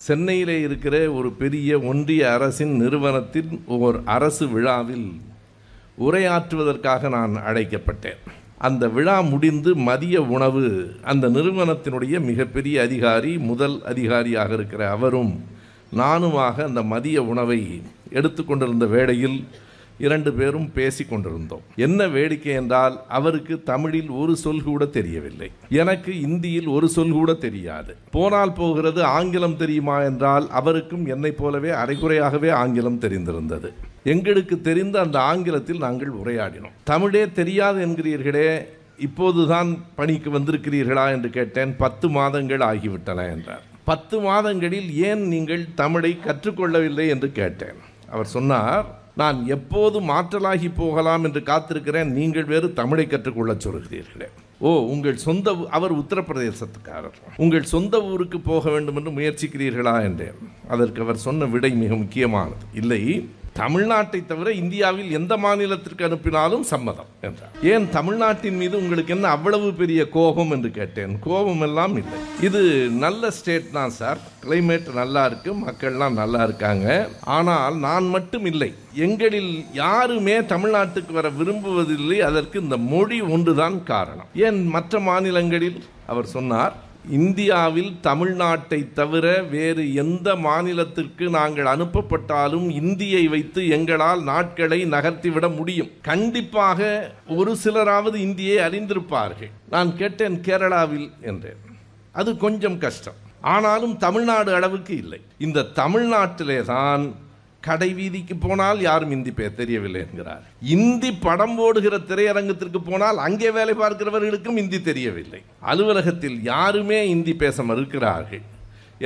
சென்னையிலே இருக்கிற ஒரு பெரிய ஒன்றிய அரசின் நிறுவனத்தின் ஒரு அரசு விழாவில் உரையாற்றுவதற்காக நான் அழைக்கப்பட்டேன். அந்த விழா முடிந்து மதிய உணவு அந்த நிறுவனத்தினுடைய மிகப்பெரிய அதிகாரி முதல் அதிகாரியாக இருக்கிற அவரும் நானுமாக அந்த மதிய உணவை எடுத்துக்கொண்டிருந்த வேளையில் இரண்டு பேரும் பேசி கொண்டிருந்தோம். என்ன வேடிக்கை என்றால் அவருக்கு தமிழில் ஒரு சொல் கூட தெரியவில்லை. எனக்கு இந்தியில் ஒரு சொல் கூட தெரியாது. போனால் போகிறது ஆங்கிலம் தெரியுமா என்றால் அவருக்கும் என்னைப் போலவே அரைகுறையாகவே ஆங்கிலம் தெரிந்திருந்தது. எங்களுக்கு தெரிந்த அந்த ஆங்கிலத்தில் நாங்கள் உரையாடினோம். தமிழே தெரியாது என்கிறீர்களே இப்போதுதான் பணிக்கு வந்திருக்கிறீர்களா? என்று கேட்டேன். பத்து மாதங்கள் ஆகிவிட்டன என்றார். பத்து மாதங்களில் ஏன் நீங்கள் தமிழை கற்றுக்கொள்ளவில்லை? என்று கேட்டேன். அவர் சொன்னார் நான் எப்போது மாற்றலாகி போகலாம் என்று காத்திருக்கிறேன். நீங்கள் வேறு தமிழை கற்றுக்கொள்ள சொல்கிறீர்களே. ஓ உங்கள் சொந்த அவர் உத்தரப்பிரதேசத்துக்காரர். உங்கள் சொந்த ஊருக்கு போக வேண்டும் என்று முயற்சிக்கிறீர்களா என்றேன். அதற்கு அவர் சொன்ன விடை மிக முக்கியமானது. இல்லை தமிழ்நாட்டை தவிர இந்தியாவில் எந்த மாநிலத்திற்கு அனுப்பினாலும் சம்மதம் என்றார். ஏன் தமிழ்நாட்டின் மீது உங்களுக்கு என்ன அவ்வளவு பெரிய கோபம் என்று கேட்டேன்? கோபம் எல்லாம் இல்லை. இது நல்ல ஸ்டேட் தான் சார். கிளைமேட் நல்லா இருக்கு மக்கள்லாம் நல்லா இருக்காங்க. ஆனால் நான் மட்டும் இல்லை. எங்களில் யாருமே தமிழ்நாட்டுக்கு வர விரும்புவதில்லை. அதற்கு இந்த மொழி ஒன்றுதான் காரணம். ஏன் மற்ற மாநிலங்களில்? அவர் சொன்னார் இந்தியாவில் தமிழ்நாட்டை தவிர வேறு எந்த மாநிலத்திற்கு நாங்கள் அனுப்பப்பட்டாலும் இந்தியை வைத்து எங்களால் நாட்களை நகர்த்திவிட முடியும். கண்டிப்பாக ஒரு சிலராவது இந்தியை அறிந்திருப்பார்கள். நான் கேட்டேன் கேரளாவில் என்றேன். அது கொஞ்சம் கஷ்டம். ஆனாலும் தமிழ்நாடு அளவுக்கு இல்லை. இந்த தமிழ்நாட்டிலே தான் கடை வீதிக்கு போனால் யாரும் இந்தி பே தெரியவில்லை என்கிறார். இந்தி படம் போடுகிற திரையரங்கத்திற்கு போனால் அங்கே வேலை பார்க்கிறவர்களுக்கும் இந்தி தெரியவில்லை. அலுவலகத்தில் யாருமே இந்தி பேச மறுக்கிறார்கள்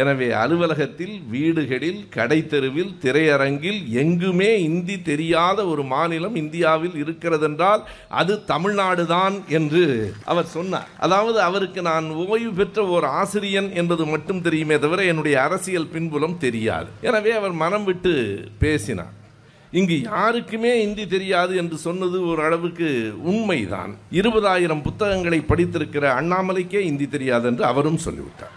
எனவே அலுவலகத்தில் வீடுகளில் கடை தெருவில் திரையரங்கில் எங்குமே இந்தி தெரியாத ஒரு மாநிலம் இந்தியாவில் இருக்கிறதென்றால் அது தமிழ்நாடு தான் என்று அவர் சொன்னார். அதாவது அவருக்கு நான் ஓய்வு பெற்ற ஒரு ஆசிரியன் என்பது மட்டும் தெரியுமே தவிர என்னுடைய அரசியல் பின்புலம் தெரியாது. எனவே அவர் மனம் விட்டு பேசினார். இங்கு யாருக்குமே இந்தி தெரியாது என்று சொன்னது ஒரு அளவுக்கு உண்மைதான். இருபதாயிரம் புத்தகங்களை படித்திருக்கிற அண்ணாமலைக்கே இந்தி தெரியாது என்று அவரும் சொல்லிவிட்டார்.